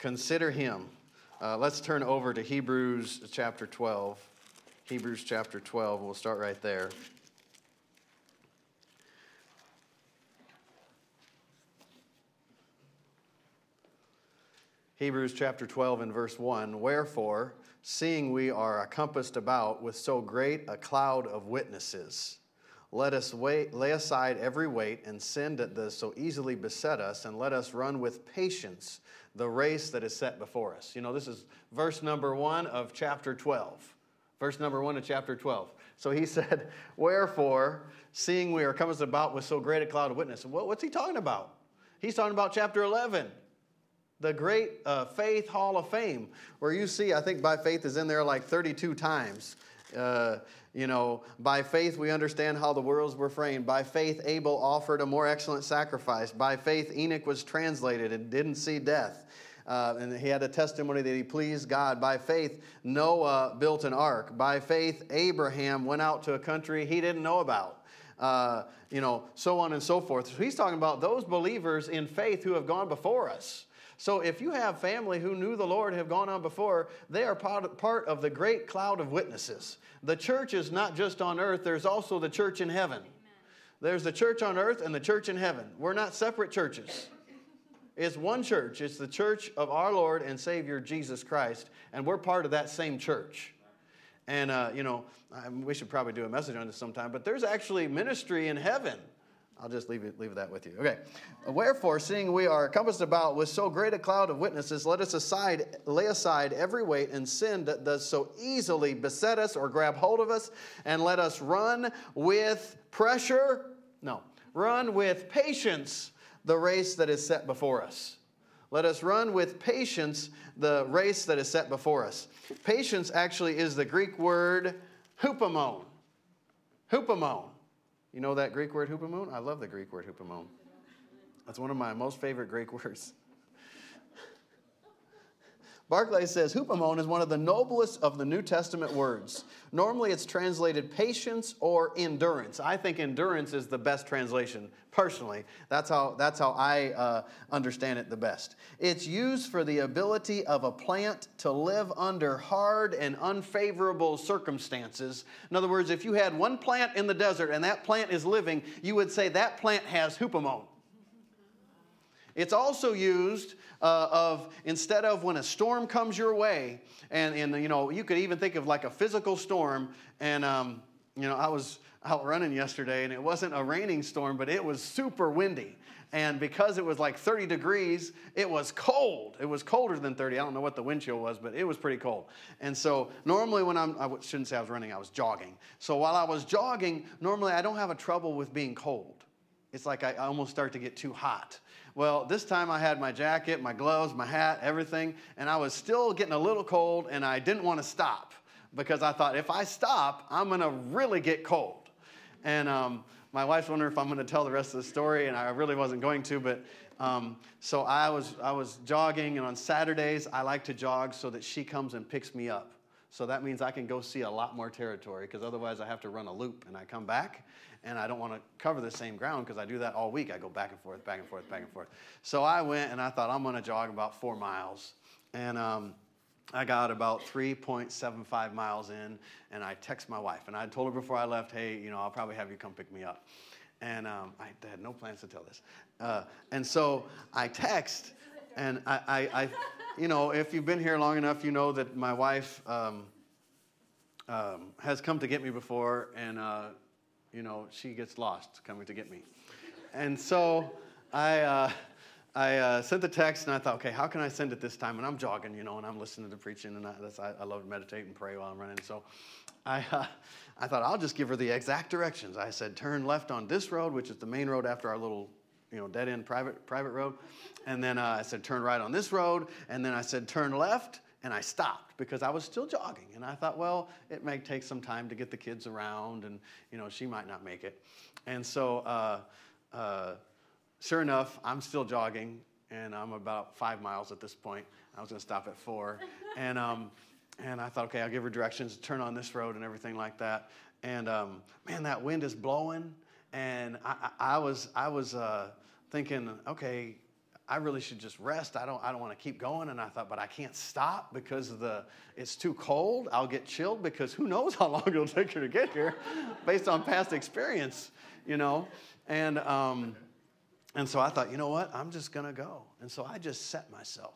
consider him. Uh, let's turn over to Hebrews chapter 12. Hebrews chapter 12. We'll start right there. Hebrews chapter 12 and verse 1 Wherefore, seeing we are compassed about with so great a cloud of witnesses, let us wait, lay aside every weight and sin that does so easily beset us, and let us run with patience the race that is set before us. You know, this is verse number one of chapter 12. Verse number one of chapter 12. So he said, Wherefore, seeing we are compassed about with so great a cloud of witnesses. What's he talking about? He's talking about chapter 11 the great uh, faith hall of fame where you see i think by faith is in there like 32 times uh, you know by faith we understand how the worlds were framed by faith abel offered a more excellent sacrifice by faith enoch was translated and didn't see death uh, and he had a testimony that he pleased God. By faith, Noah built an ark. By faith, Abraham went out to a country he didn't know about. Uh, you know, so on and so forth. So he's talking about those believers in faith who have gone before us. So if you have family who knew the Lord, have gone on before, they are part of the great cloud of witnesses. The church is not just on earth, there's also the church in heaven. There's the church on earth and the church in heaven. We're not separate churches. It's one church. It's the church of our Lord and Savior Jesus Christ, and we're part of that same church. And, uh, you know, we should probably do a message on this sometime, but there's actually ministry in heaven I'll just leave, it, leave that with you. Okay. Wherefore, seeing we are compassed about with so great a cloud of witnesses, let us aside, lay aside every weight and sin that does so easily beset us or grab hold of us, and let us run with pressure, no, run with patience the race that is set before us. Let us run with patience the race that is set before us. Patience actually is the Greek word hupomone. Hupomone. You know that Greek word hupomone? I love the Greek word hupomone. That's one of my most favorite Greek words. Barclay says hupomone is one of the noblest of the New Testament words. Normally it's translated patience or endurance. I think endurance is the best translation, personally. That's how, that's how I uh, understand it the best. It's used for the ability of a plant to live under hard and unfavorable circumstances. In other words, if you had one plant in the desert and that plant is living, you would say that plant has hupomone. It's also used uh, of instead of when a storm comes your way, and, and you know, you could even think of like a physical storm. And, um, you know, I was out running yesterday and it wasn't a raining storm, but it was super windy. And because it was like 30 degrees, it was cold. It was colder than 30. I don't know what the wind chill was, but it was pretty cold. And so normally when I'm, I shouldn't say I was running, I was jogging. So while I was jogging, normally I don't have a trouble with being cold. It's like I almost start to get too hot. Well, this time I had my jacket, my gloves, my hat, everything, and I was still getting a little cold, and I didn't want to stop because I thought if I stop, I'm going to really get cold. And um, my wife's wondering if I'm going to tell the rest of the story, and I really wasn't going to, but um, so I was, I was jogging, and on Saturdays, I like to jog so that she comes and picks me up. So that means I can go see a lot more territory because otherwise I have to run a loop and I come back and I don't want to cover the same ground because I do that all week. I go back and forth, back and forth, back and forth. So I went and I thought I'm going to jog about four miles. And um, I got about 3.75 miles in and I text my wife and I told her before I left, hey, you know, I'll probably have you come pick me up. And um, I had no plans to tell this. Uh, and so I text and I, I, I, you know, if you've been here long enough, you know that my wife um, um, has come to get me before and uh, you know, she gets lost coming to get me. And so I, uh, I uh, sent the text and I thought, okay, how can I send it this time? And I'm jogging, you know, and I'm listening to the preaching, and I, I, I love to meditate and pray while I'm running. So I, uh, I thought I'll just give her the exact directions. I said, turn left on this road, which is the main road after our little, you know, dead end private private road. And then uh, I said, turn right on this road. And then I said, turn left and I stopped because I was still jogging. And I thought, well, it may take some time to get the kids around, and you know, she might not make it. And so, uh, uh, sure enough, I'm still jogging, and I'm about five miles at this point. I was going to stop at four, and um, and I thought, okay, I'll give her directions, turn on this road, and everything like that. And um, man, that wind is blowing, and I, I, was I was uh, thinking, okay, I really should just rest. I don't, I don't want to keep going. And I thought, but I can't stop because the, it's too cold. I'll get chilled because who knows how long it'll take you to get here based on past experience, you know? And, um, and so I thought, you know what? I'm just to go. And so I just set myself.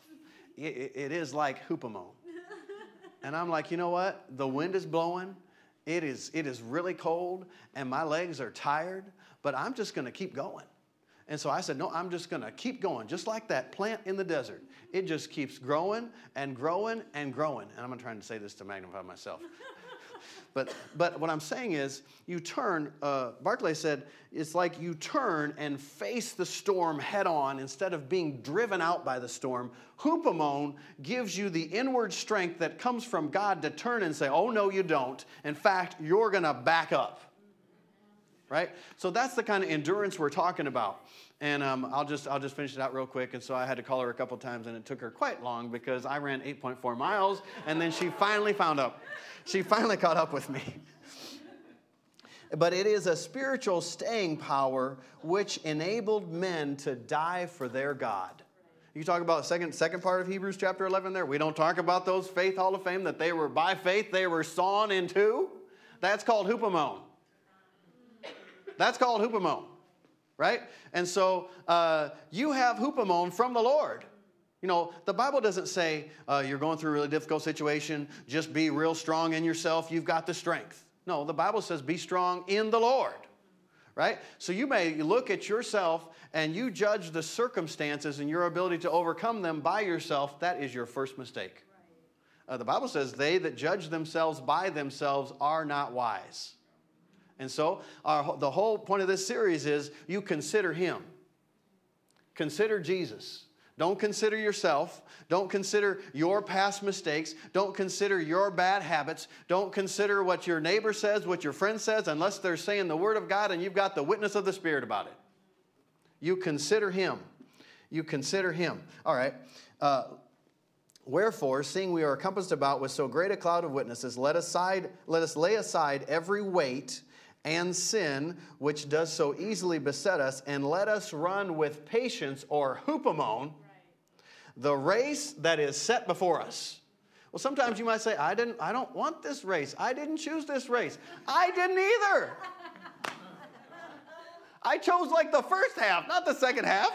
it, it is like hupomone. And I'm like, you know what? The wind is blowing. It is, it is really cold and my legs are tired, but I'm just going to keep going. And so I said, No, I'm just going to keep going, just like that plant in the desert. It just keeps growing and growing and growing. And I'm trying to say this to magnify myself. But, but what I'm saying is, you turn, uh, Barclay said, it's like you turn and face the storm head on instead of being driven out by the storm. Hupomone gives you the inward strength that comes from God to turn and say, Oh, no, you don't. In fact, you're going to back up right? So that's the kind of endurance we're talking about. And um, I'll just I'll just finish it out real quick. And so I had to call her a couple times, and it took her quite long because I ran 8.4 miles, and then she finally found up. She finally caught up with me. But it is a spiritual staying power which enabled men to die for their God. You talk about second second part of Hebrews chapter 11 there. We don't talk about those faith hall of fame that they were by faith they were sawn in two. That's called hupomone. That's called hupomone, right? And so uh, you have hupomone from the Lord. You know, the Bible doesn't say uh, you're going through a really difficult situation, just be real strong in yourself, you've got the strength. No, the Bible says be strong in the Lord, right? So you may look at yourself and you judge the circumstances and your ability to overcome them by yourself. That is your first mistake. Uh, the Bible says, they that judge themselves by themselves are not wise. And so, our, the whole point of this series is you consider Him. Consider Jesus. Don't consider yourself. Don't consider your past mistakes. Don't consider your bad habits. Don't consider what your neighbor says, what your friend says, unless they're saying the Word of God and you've got the witness of the Spirit about it. You consider Him. You consider Him. All right. Uh, Wherefore, seeing we are encompassed about with so great a cloud of witnesses, let, aside, let us lay aside every weight and sin, which does so easily beset us, and let us run with patience or hupomone the race that is set before us. Well, sometimes you might say, I, didn't, I don't want this race. I didn't choose this race. I didn't either. I chose like the first half, not the second half.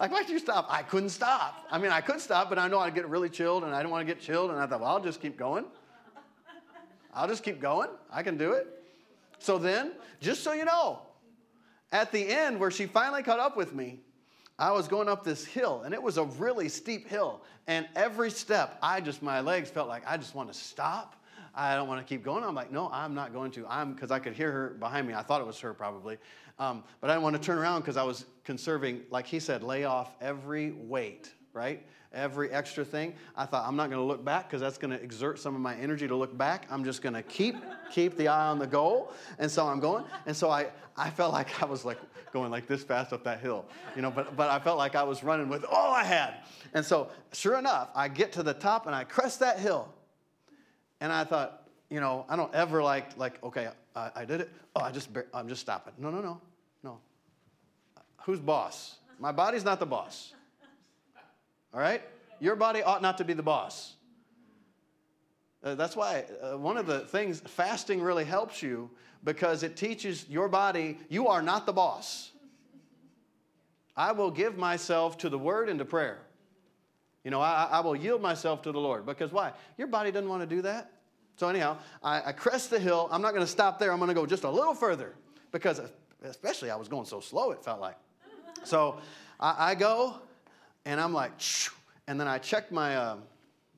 Like, why'd you stop? I couldn't stop. I mean, I could stop, but I know I'd get really chilled, and I didn't want to get chilled. And I thought, well, I'll just keep going. I'll just keep going. I can do it. So then, just so you know, at the end where she finally caught up with me, I was going up this hill, and it was a really steep hill. And every step, I just, my legs felt like I just want to stop. I don't want to keep going. I'm like, no, I'm not going to. I'm because I could hear her behind me. I thought it was her probably, um, but I didn't want to turn around because I was conserving. Like he said, lay off every weight, right? Every extra thing. I thought I'm not going to look back because that's going to exert some of my energy to look back. I'm just going to keep keep the eye on the goal, and so I'm going. And so I I felt like I was like going like this fast up that hill, you know. But but I felt like I was running with all I had. And so sure enough, I get to the top and I crest that hill and I thought, you know, I don't ever like, like okay, I, I did it. Oh, I just, I'm just stopping. No, no, no, no. Who's boss? My body's not the boss. All right? Your body ought not to be the boss. Uh, that's why uh, one of the things, fasting really helps you because it teaches your body you are not the boss. I will give myself to the word and to prayer. You know, I, I will yield myself to the Lord. Because why? Your body doesn't want to do that. So, anyhow, I, I crest the hill. I'm not going to stop there. I'm going to go just a little further because, especially, I was going so slow, it felt like. So, I, I go and I'm like, Shoo, and then I check my, uh,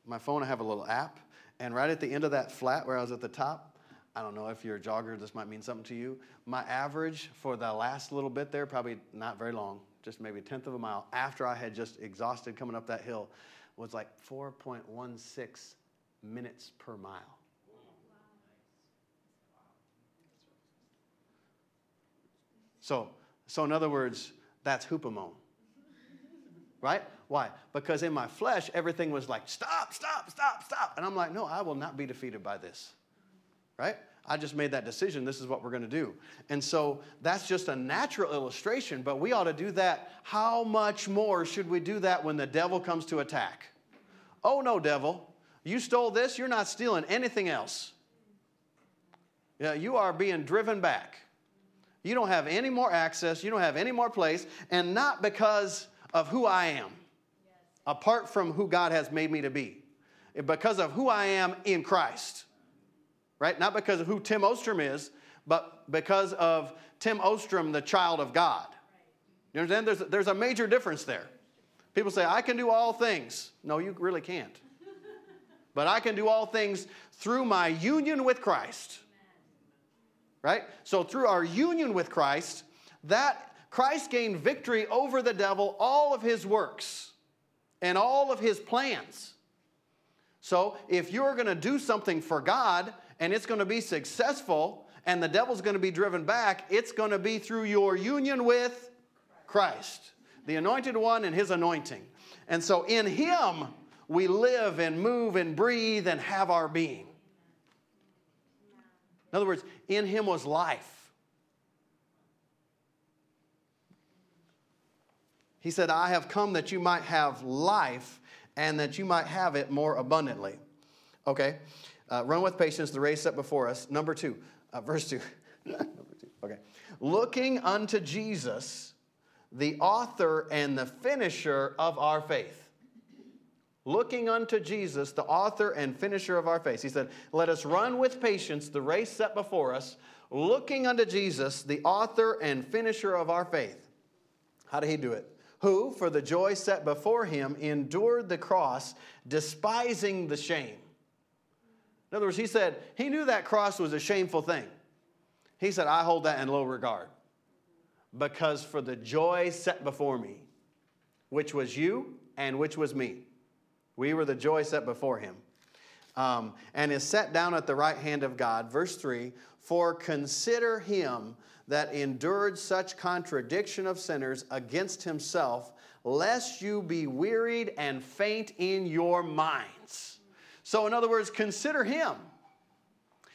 my phone. I have a little app. And right at the end of that flat where I was at the top, I don't know if you're a jogger, this might mean something to you. My average for the last little bit there, probably not very long, just maybe a tenth of a mile after I had just exhausted coming up that hill, was like 4.16 minutes per mile. So, so in other words, that's hupomone. Right? Why? Because in my flesh, everything was like, stop, stop, stop, stop. And I'm like, no, I will not be defeated by this. Right? I just made that decision. This is what we're going to do. And so that's just a natural illustration, but we ought to do that. How much more should we do that when the devil comes to attack? Oh, no, devil. You stole this, you're not stealing anything else. Yeah, you are being driven back. You don't have any more access, you don't have any more place, and not because of who I am, apart from who God has made me to be, because of who I am in Christ right? Not because of who Tim Ostrom is, but because of Tim Ostrom, the child of God. You understand? There's, there's a major difference there. People say, I can do all things. No, you really can't. But I can do all things through my union with Christ. Right? So, through our union with Christ, that Christ gained victory over the devil, all of his works, and all of his plans. So, if you're going to do something for God, and it's going to be successful and the devil's going to be driven back, it's going to be through your union with Christ, the anointed one and his anointing. And so in him, we live and move and breathe and have our being. In other words, in him was life. He said, I have come that you might have life and that you might have it more abundantly. Okay? Uh, run with patience the race set before us. Number two, uh, verse two. Number two. Okay. Looking unto Jesus, the author and the finisher of our faith. Looking unto Jesus, the author and finisher of our faith. He said, Let us run with patience the race set before us, looking unto Jesus, the author and finisher of our faith. How did he do it? Who, for the joy set before him, endured the cross, despising the shame in other words, he said he knew that cross was a shameful thing. He said, I hold that in low regard because for the joy set before me, which was you and which was me, we were the joy set before him. Um, and is set down at the right hand of God. Verse 3 For consider him that endured such contradiction of sinners against himself, lest you be wearied and faint in your minds. So, in other words, consider him.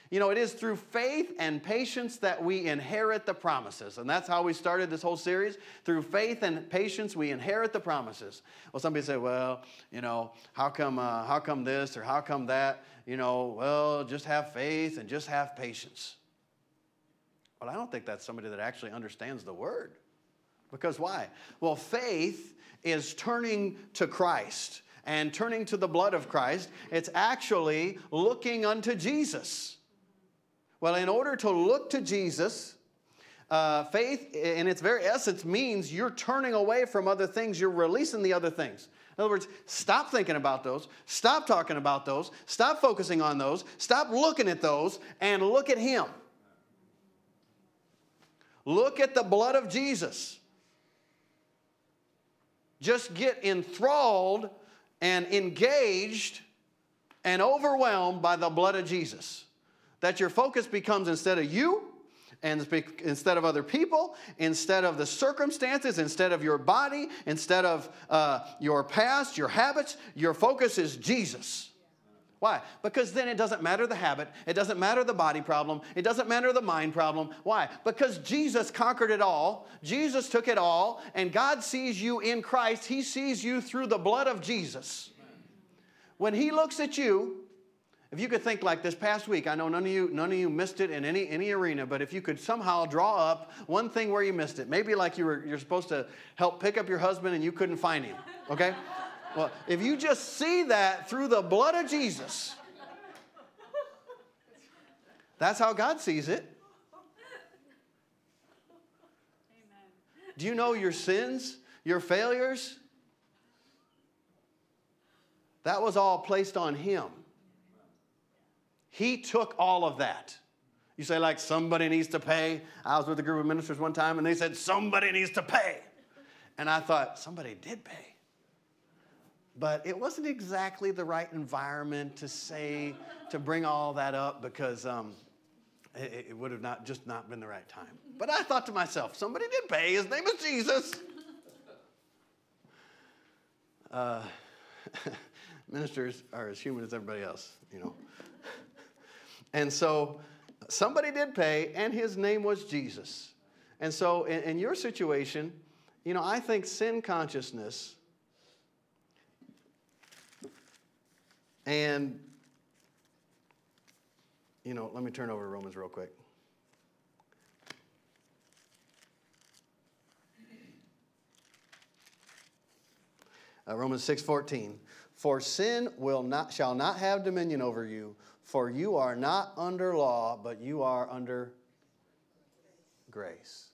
You know, it is through faith and patience that we inherit the promises. And that's how we started this whole series. Through faith and patience, we inherit the promises. Well, somebody say, well, you know, how come, uh, how come this or how come that? You know, well, just have faith and just have patience. Well, I don't think that's somebody that actually understands the word. Because why? Well, faith is turning to Christ and turning to the blood of Christ, it's actually looking unto Jesus. Well, in order to look to Jesus, uh, faith in its very essence means you're turning away from other things, you're releasing the other things. In other words, stop thinking about those, stop talking about those, stop focusing on those, stop looking at those, and look at Him. Look at the blood of Jesus. Just get enthralled and engaged and overwhelmed by the blood of Jesus. That your focus becomes instead of you, and instead of other people, instead of the circumstances, instead of your body, instead of uh, your past, your habits, your focus is Jesus. Why? Because then it doesn't matter the habit, it doesn't matter the body problem, it doesn't matter the mind problem. Why? Because Jesus conquered it all, Jesus took it all, and God sees you in Christ. He sees you through the blood of Jesus. When He looks at you, if you could think like this past week, I know none of you, none of you missed it in any, any arena, but if you could somehow draw up one thing where you missed it, maybe like you were you're supposed to help pick up your husband and you couldn't find him, okay? Well, if you just see that through the blood of Jesus, that's how God sees it. Do you know your sins, your failures? That was all placed on Him. He took all of that. You say, like, somebody needs to pay. I was with a group of ministers one time and they said, somebody needs to pay. And I thought, somebody did pay but it wasn't exactly the right environment to say to bring all that up because um, it, it, would have not just not been the right time. But i thought to myself somebody did pay. His name is jesus. Uh, ministers are as human as everybody else you know. And so Somebody did pay, and his name was Jesus. And so, in, in your situation, you know, I think sin consciousness and, you know, let me turn over to Romans real quick. Uh, Romans 6:14. For sin will not shall not have dominion over you, for you are not under law, but you are under grace.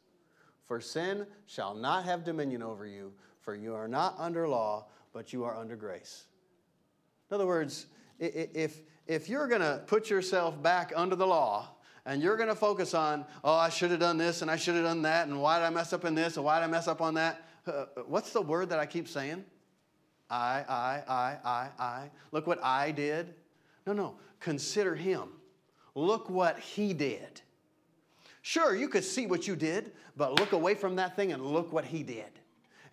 For sin shall not have dominion over you, for you are not under law, but you are under grace. In other words, if, if you're going to put yourself back under the law, and you're going to focus on, oh, I should have done this and I should have done that, and why did I mess up in this and why did I mess up on that? Uh, what's the word that I keep saying? I, I, I, I, I. Look what I did. No, no. Consider him. Look what he did. Sure, you could see what you did, but look away from that thing and look what he did.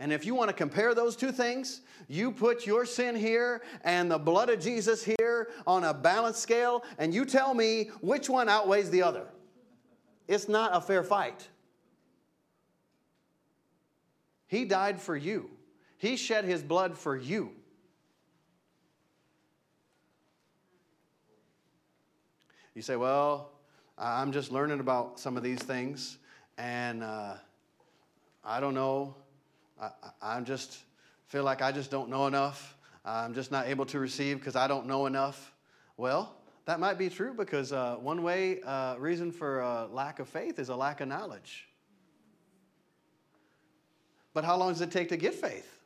And if you want to compare those two things, you put your sin here and the blood of Jesus here on a balance scale, and you tell me which one outweighs the other. It's not a fair fight. He died for you. He shed his blood for you. You say, Well, I'm just learning about some of these things, and uh, I don't know. I, I just feel like I just don't know enough. I'm just not able to receive because I don't know enough. Well, that might be true because uh, one way uh, reason for uh, lack of faith is a lack of knowledge. But how long does it take to get faith?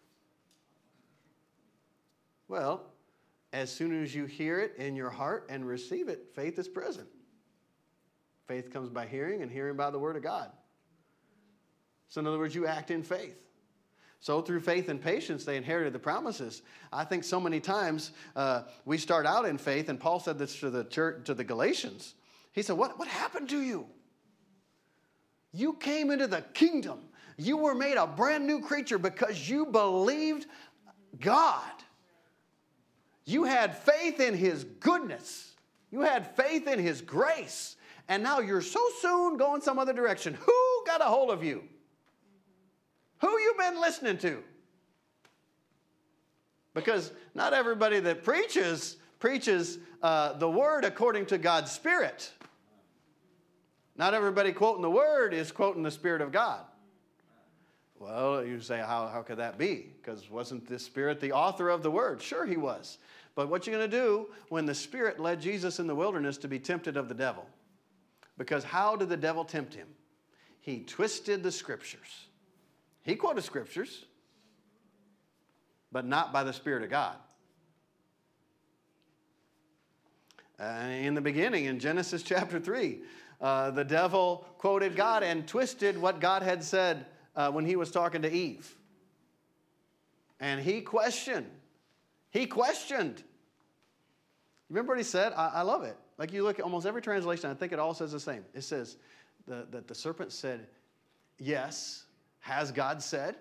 Well, as soon as you hear it in your heart and receive it, faith is present. Faith comes by hearing, and hearing by the Word of God. So, in other words, you act in faith. So, through faith and patience, they inherited the promises. I think so many times uh, we start out in faith, and Paul said this to the church, to the Galatians. He said, what, what happened to you? You came into the kingdom. You were made a brand new creature because you believed God. You had faith in His goodness, you had faith in His grace, and now you're so soon going some other direction. Who got a hold of you? Who you been listening to? Because not everybody that preaches preaches uh, the word according to God's Spirit. Not everybody quoting the word is quoting the Spirit of God. Well, you say, how, how could that be? Because wasn't the Spirit the author of the word? Sure, he was. But what you going to do when the Spirit led Jesus in the wilderness to be tempted of the devil? Because how did the devil tempt him? He twisted the scriptures. He quoted scriptures, but not by the Spirit of God. Uh, in the beginning, in Genesis chapter 3, uh, the devil quoted God and twisted what God had said uh, when he was talking to Eve. And he questioned he questioned. Remember what he said? I, I love it. Like you look at almost every translation, I think it all says the same. It says that the, the serpent said, Yes, has God said?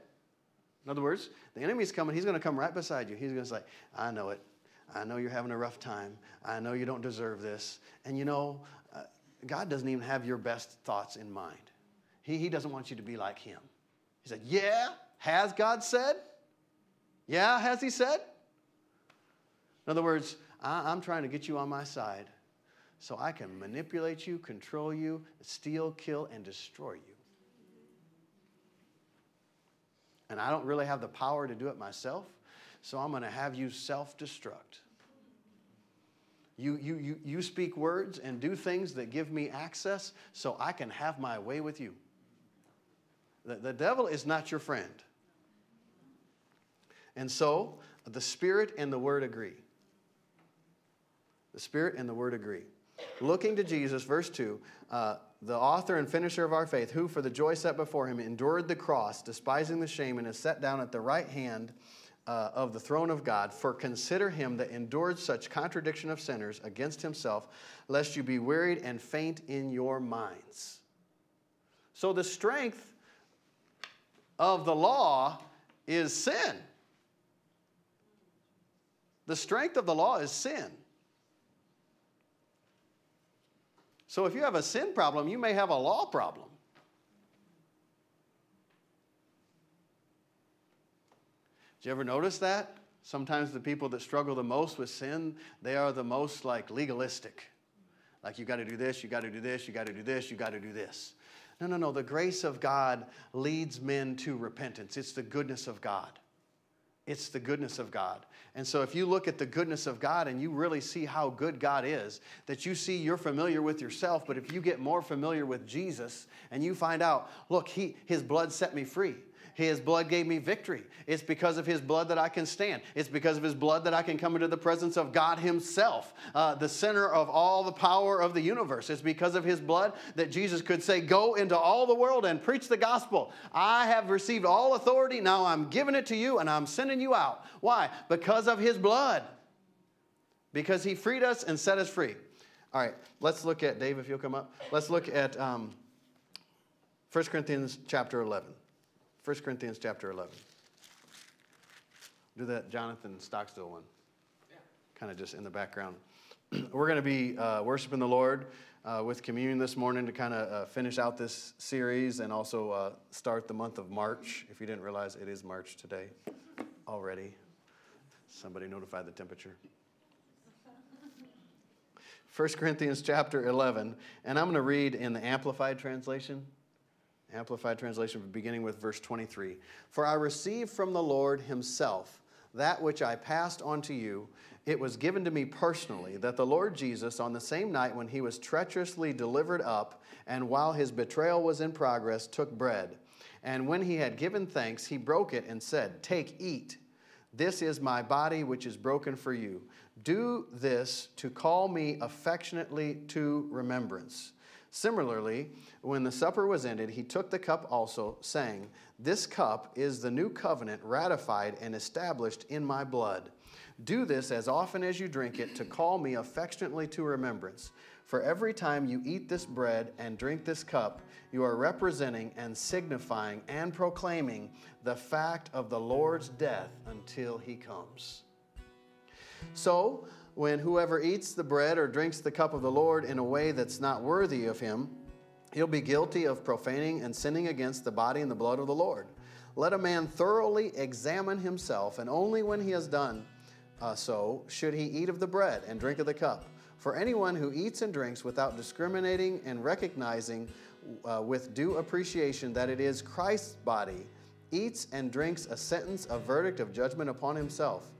In other words, the enemy's coming, he's going to come right beside you. He's going to say, I know it. I know you're having a rough time. I know you don't deserve this. And you know, uh, God doesn't even have your best thoughts in mind. He, he doesn't want you to be like him. He said, Yeah, has God said? Yeah, has he said? In other words, I, am trying to get you on my side so I can manipulate you, control you, steal, kill, and destroy you. And I don't really have the power to do it myself, so I'm going to have you self destruct. You, you, you, you speak words and do things that give me access so I can have my way with you. The, the devil is not your friend. And so the Spirit and the Word agree. The Spirit and the Word agree. Looking to Jesus, verse 2, uh, the author and finisher of our faith, who for the joy set before him endured the cross, despising the shame, and is set down at the right hand uh, of the throne of God. For consider him that endured such contradiction of sinners against himself, lest you be wearied and faint in your minds. So the strength of the law is sin. The strength of the law is sin. So if you have a sin problem, you may have a law problem. Did you ever notice that? Sometimes the people that struggle the most with sin, they are the most like legalistic. Like you got to do this, you got to do this, you got to do this, you got to do this. No, no, no. The grace of God leads men to repentance. It's the goodness of God. It's the goodness of God. And so, if you look at the goodness of God and you really see how good God is, that you see you're familiar with yourself, but if you get more familiar with Jesus and you find out, look, he, his blood set me free. His blood gave me victory. It's because of His blood that I can stand. It's because of His blood that I can come into the presence of God Himself, uh, the center of all the power of the universe. It's because of His blood that Jesus could say, Go into all the world and preach the gospel. I have received all authority. Now I'm giving it to you and I'm sending you out. Why? Because of His blood. Because He freed us and set us free. All right, let's look at, Dave, if you'll come up. Let's look at um, 1 Corinthians chapter 11. 1 Corinthians chapter 11. Do that Jonathan Stockstill one. Yeah. Kind of just in the background. We're going to be uh, worshiping the Lord uh, with communion this morning to kind of uh, finish out this series and also uh, start the month of March. If you didn't realize, it is March today already. Somebody notified the temperature. 1 Corinthians chapter 11, and I'm going to read in the Amplified translation. Amplified translation, beginning with verse 23. For I received from the Lord Himself that which I passed on to you. It was given to me personally that the Lord Jesus, on the same night when He was treacherously delivered up, and while His betrayal was in progress, took bread. And when He had given thanks, He broke it and said, Take, eat. This is my body, which is broken for you. Do this to call me affectionately to remembrance. Similarly, when the supper was ended, he took the cup also, saying, This cup is the new covenant ratified and established in my blood. Do this as often as you drink it to call me affectionately to remembrance. For every time you eat this bread and drink this cup, you are representing and signifying and proclaiming the fact of the Lord's death until he comes. So, when whoever eats the bread or drinks the cup of the Lord in a way that's not worthy of him, he'll be guilty of profaning and sinning against the body and the blood of the Lord. Let a man thoroughly examine himself, and only when he has done uh, so should he eat of the bread and drink of the cup. For anyone who eats and drinks without discriminating and recognizing uh, with due appreciation that it is Christ's body, eats and drinks a sentence a verdict of judgment upon himself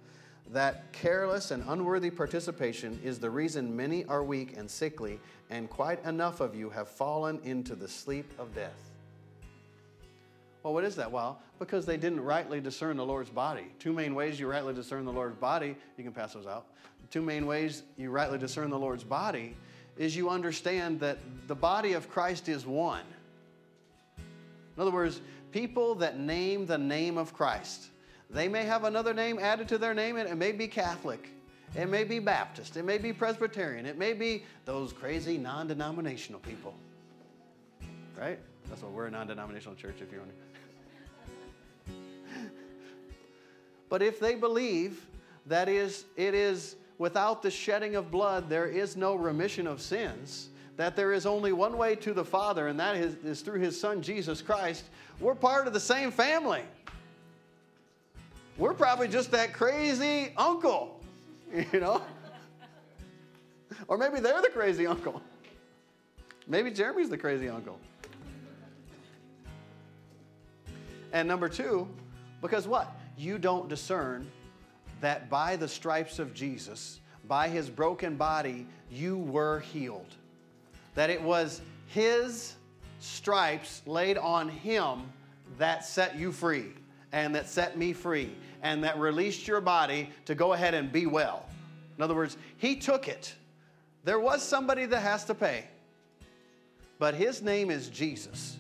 that careless and unworthy participation is the reason many are weak and sickly, and quite enough of you have fallen into the sleep of death. Well, what is that? Well, because they didn't rightly discern the Lord's body. Two main ways you rightly discern the Lord's body, you can pass those out. Two main ways you rightly discern the Lord's body is you understand that the body of Christ is one. In other words, people that name the name of Christ they may have another name added to their name, and it may be Catholic. It may be Baptist. It may be Presbyterian. It may be those crazy non denominational people. Right? That's what we're a non denominational church, if you're wondering. but if they believe that is, it is without the shedding of blood, there is no remission of sins, that there is only one way to the Father, and that is, is through His Son, Jesus Christ, we're part of the same family. We're probably just that crazy uncle, you know? or maybe they're the crazy uncle. Maybe Jeremy's the crazy uncle. And number two, because what? You don't discern that by the stripes of Jesus, by his broken body, you were healed. That it was his stripes laid on him that set you free and that set me free and that released your body to go ahead and be well. In other words, He took it. There was somebody that has to pay, but His name is Jesus.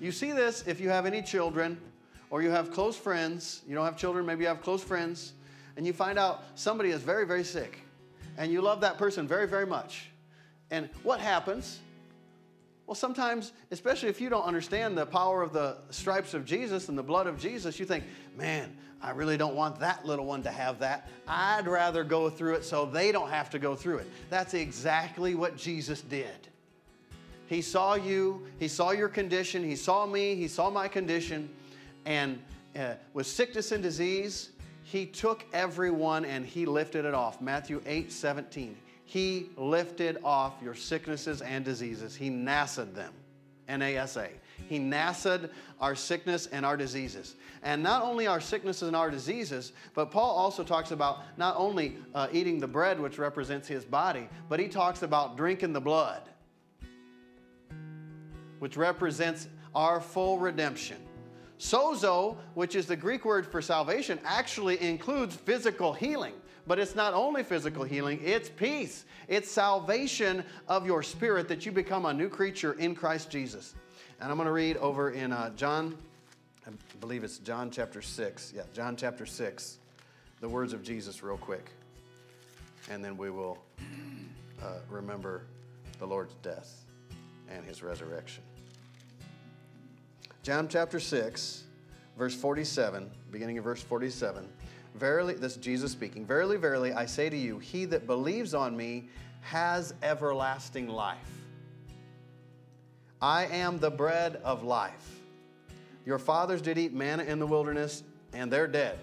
You see this if you have any children or you have close friends. You don't have children, maybe you have close friends, and you find out somebody is very, very sick, and you love that person very, very much. And what happens? Well, sometimes, especially if you don't understand the power of the stripes of Jesus and the blood of Jesus, you think, man, I really don't want that little one to have that. I'd rather go through it so they don't have to go through it. That's exactly what Jesus did. He saw you, He saw your condition, He saw me, He saw my condition, and uh, with sickness and disease, He took everyone and He lifted it off. Matthew 8 17. He lifted off your sicknesses and diseases. He NASA'd them. N A S A. He NASA'd our sickness and our diseases. And not only our sicknesses and our diseases, but Paul also talks about not only uh, eating the bread, which represents his body, but he talks about drinking the blood, which represents our full redemption. Sozo, which is the Greek word for salvation, actually includes physical healing. But it's not only physical healing, it's peace. It's salvation of your spirit that you become a new creature in Christ Jesus. And I'm going to read over in uh, John, I believe it's John chapter 6. Yeah, John chapter 6, the words of Jesus, real quick. And then we will uh, remember the Lord's death and his resurrection. John chapter 6, verse 47, beginning of verse 47. Verily, this is Jesus speaking. Verily, verily, I say to you, he that believes on me has everlasting life. I am the bread of life. Your fathers did eat manna in the wilderness, and they're dead.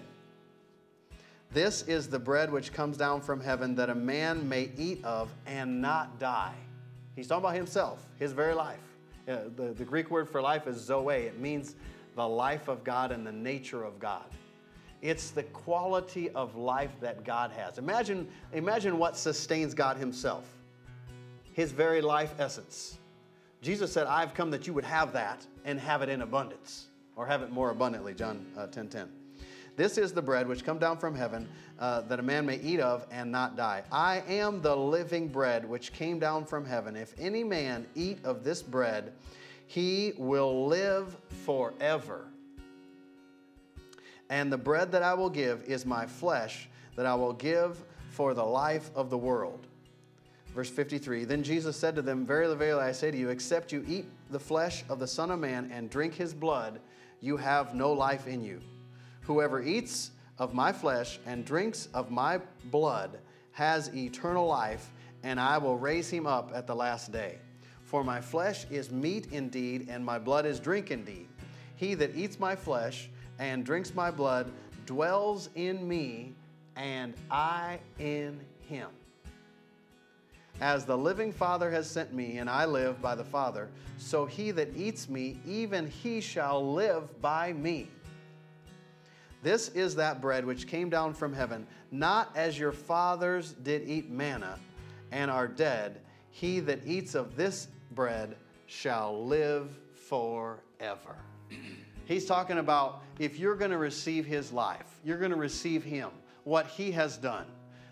This is the bread which comes down from heaven that a man may eat of and not die. He's talking about himself, his very life. Uh, the, the Greek word for life is zoe, it means the life of God and the nature of God. It's the quality of life that God has. Imagine, imagine what sustains God Himself, His very life essence. Jesus said, I've come that you would have that and have it in abundance, or have it more abundantly, John uh, 10 10. This is the bread which come down from heaven, uh, that a man may eat of and not die. I am the living bread which came down from heaven. If any man eat of this bread, he will live forever. And the bread that I will give is my flesh that I will give for the life of the world. Verse 53 Then Jesus said to them, Verily, verily, I say to you, except you eat the flesh of the Son of Man and drink his blood, you have no life in you. Whoever eats of my flesh and drinks of my blood has eternal life, and I will raise him up at the last day. For my flesh is meat indeed, and my blood is drink indeed. He that eats my flesh, and drinks my blood dwells in me, and I in him. As the living Father has sent me, and I live by the Father, so he that eats me, even he shall live by me. This is that bread which came down from heaven, not as your fathers did eat manna and are dead. He that eats of this bread shall live forever. He's talking about if you're going to receive his life, you're going to receive him, what he has done.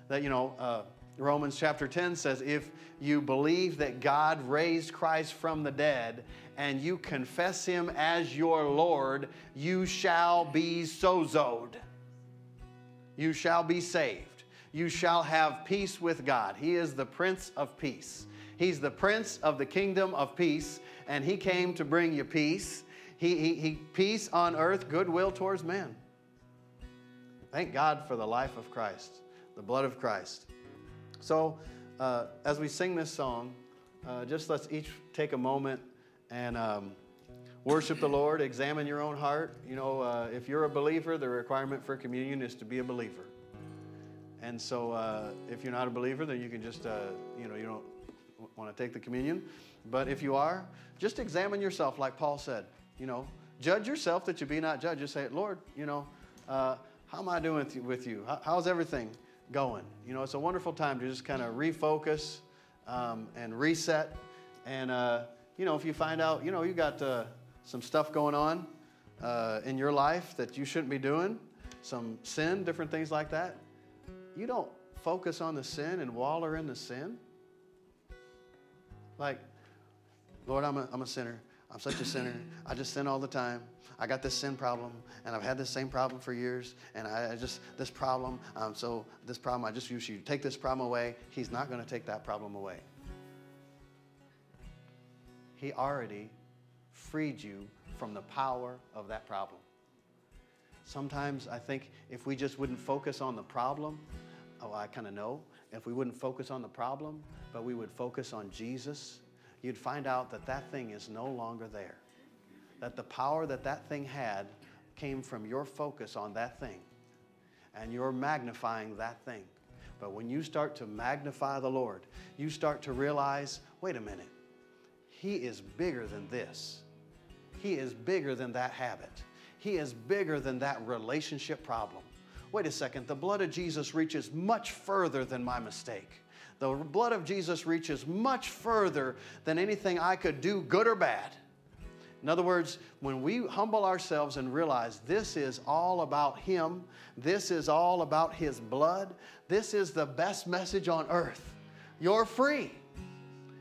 That, you know, uh, Romans chapter 10 says, if you believe that God raised Christ from the dead and you confess him as your Lord, you shall be sozoed. You shall be saved. You shall have peace with God. He is the Prince of Peace. He's the Prince of the kingdom of peace, and He came to bring you peace. He, he, he, peace on earth, goodwill towards men. Thank God for the life of Christ, the blood of Christ. So, uh, as we sing this song, uh, just let's each take a moment and um, worship the Lord, examine your own heart. You know, uh, if you're a believer, the requirement for communion is to be a believer. And so, uh, if you're not a believer, then you can just, uh, you know, you don't want to take the communion. But if you are, just examine yourself, like Paul said. You know, judge yourself that you be not judged. Just say, Lord, you know, uh, how am I doing with you? how's everything going? You know, it's a wonderful time to just kind of refocus um, and reset. And, uh, you know, if you find out, you know, you got uh, some stuff going on uh, in your life that you shouldn't be doing, some sin, different things like that, you don't focus on the sin and waller in the sin. Like, Lord, I'm a, I'm a sinner. I'm such a sinner. I just sin all the time. I got this sin problem, and I've had this same problem for years. And I, I just, this problem, um, so this problem, I just wish you take this problem away. He's not going to take that problem away. He already freed you from the power of that problem. Sometimes I think if we just wouldn't focus on the problem, oh, I kind of know, if we wouldn't focus on the problem, but we would focus on Jesus, you'd find out that that thing is no longer there. That the power that that thing had came from your focus on that thing, and you're magnifying that thing. But when you start to magnify the Lord, you start to realize wait a minute, He is bigger than this. He is bigger than that habit. He is bigger than that relationship problem. Wait a second, the blood of Jesus reaches much further than my mistake. The blood of Jesus reaches much further than anything I could do, good or bad. In other words, when we humble ourselves and realize this is all about Him, this is all about His blood, this is the best message on earth. You're free.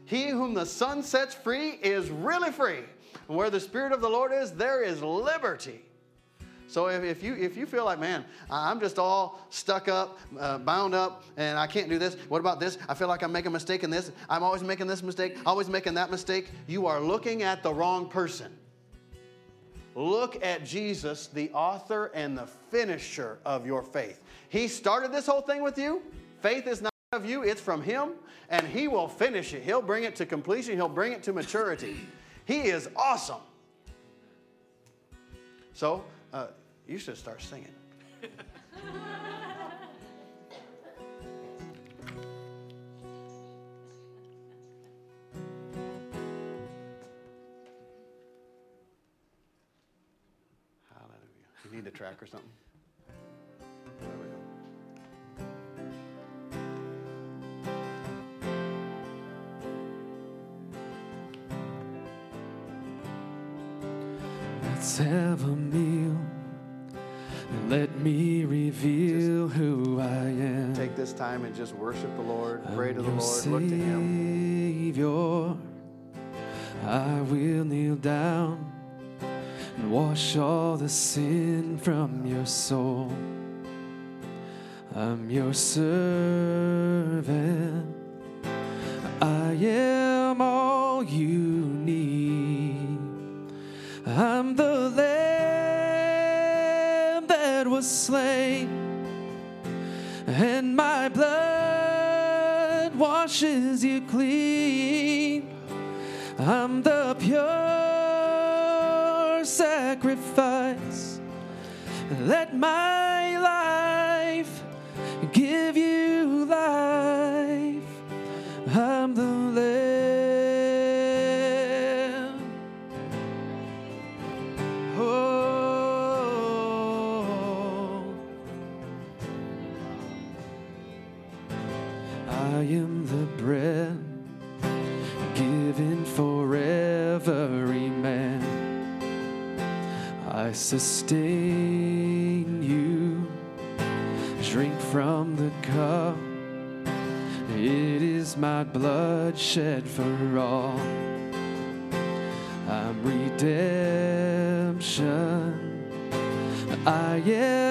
He whom the Son sets free is really free. And where the Spirit of the Lord is, there is liberty. So if, if, you, if you feel like, man, I'm just all stuck up, uh, bound up, and I can't do this, what about this? I feel like I'm making a mistake in this. I'm always making this mistake, always making that mistake. You are looking at the wrong person. Look at Jesus, the author and the finisher of your faith. He started this whole thing with you. Faith is not of you, it's from Him, and He will finish it. He'll bring it to completion, He'll bring it to maturity. He is awesome. So, uh, you should start singing. Hallelujah. You need a track or something? Just worship the Lord, pray to the Lord, look to Him. Savior. I will kneel down and wash all the sin from your soul. I'm your servant. I am all you need. I'm the lamb that was slain, and my blood washes you clean. I'm the pure sacrifice. Let my sustain you. Drink from the cup. It is my blood shed for all. I'm redemption. I am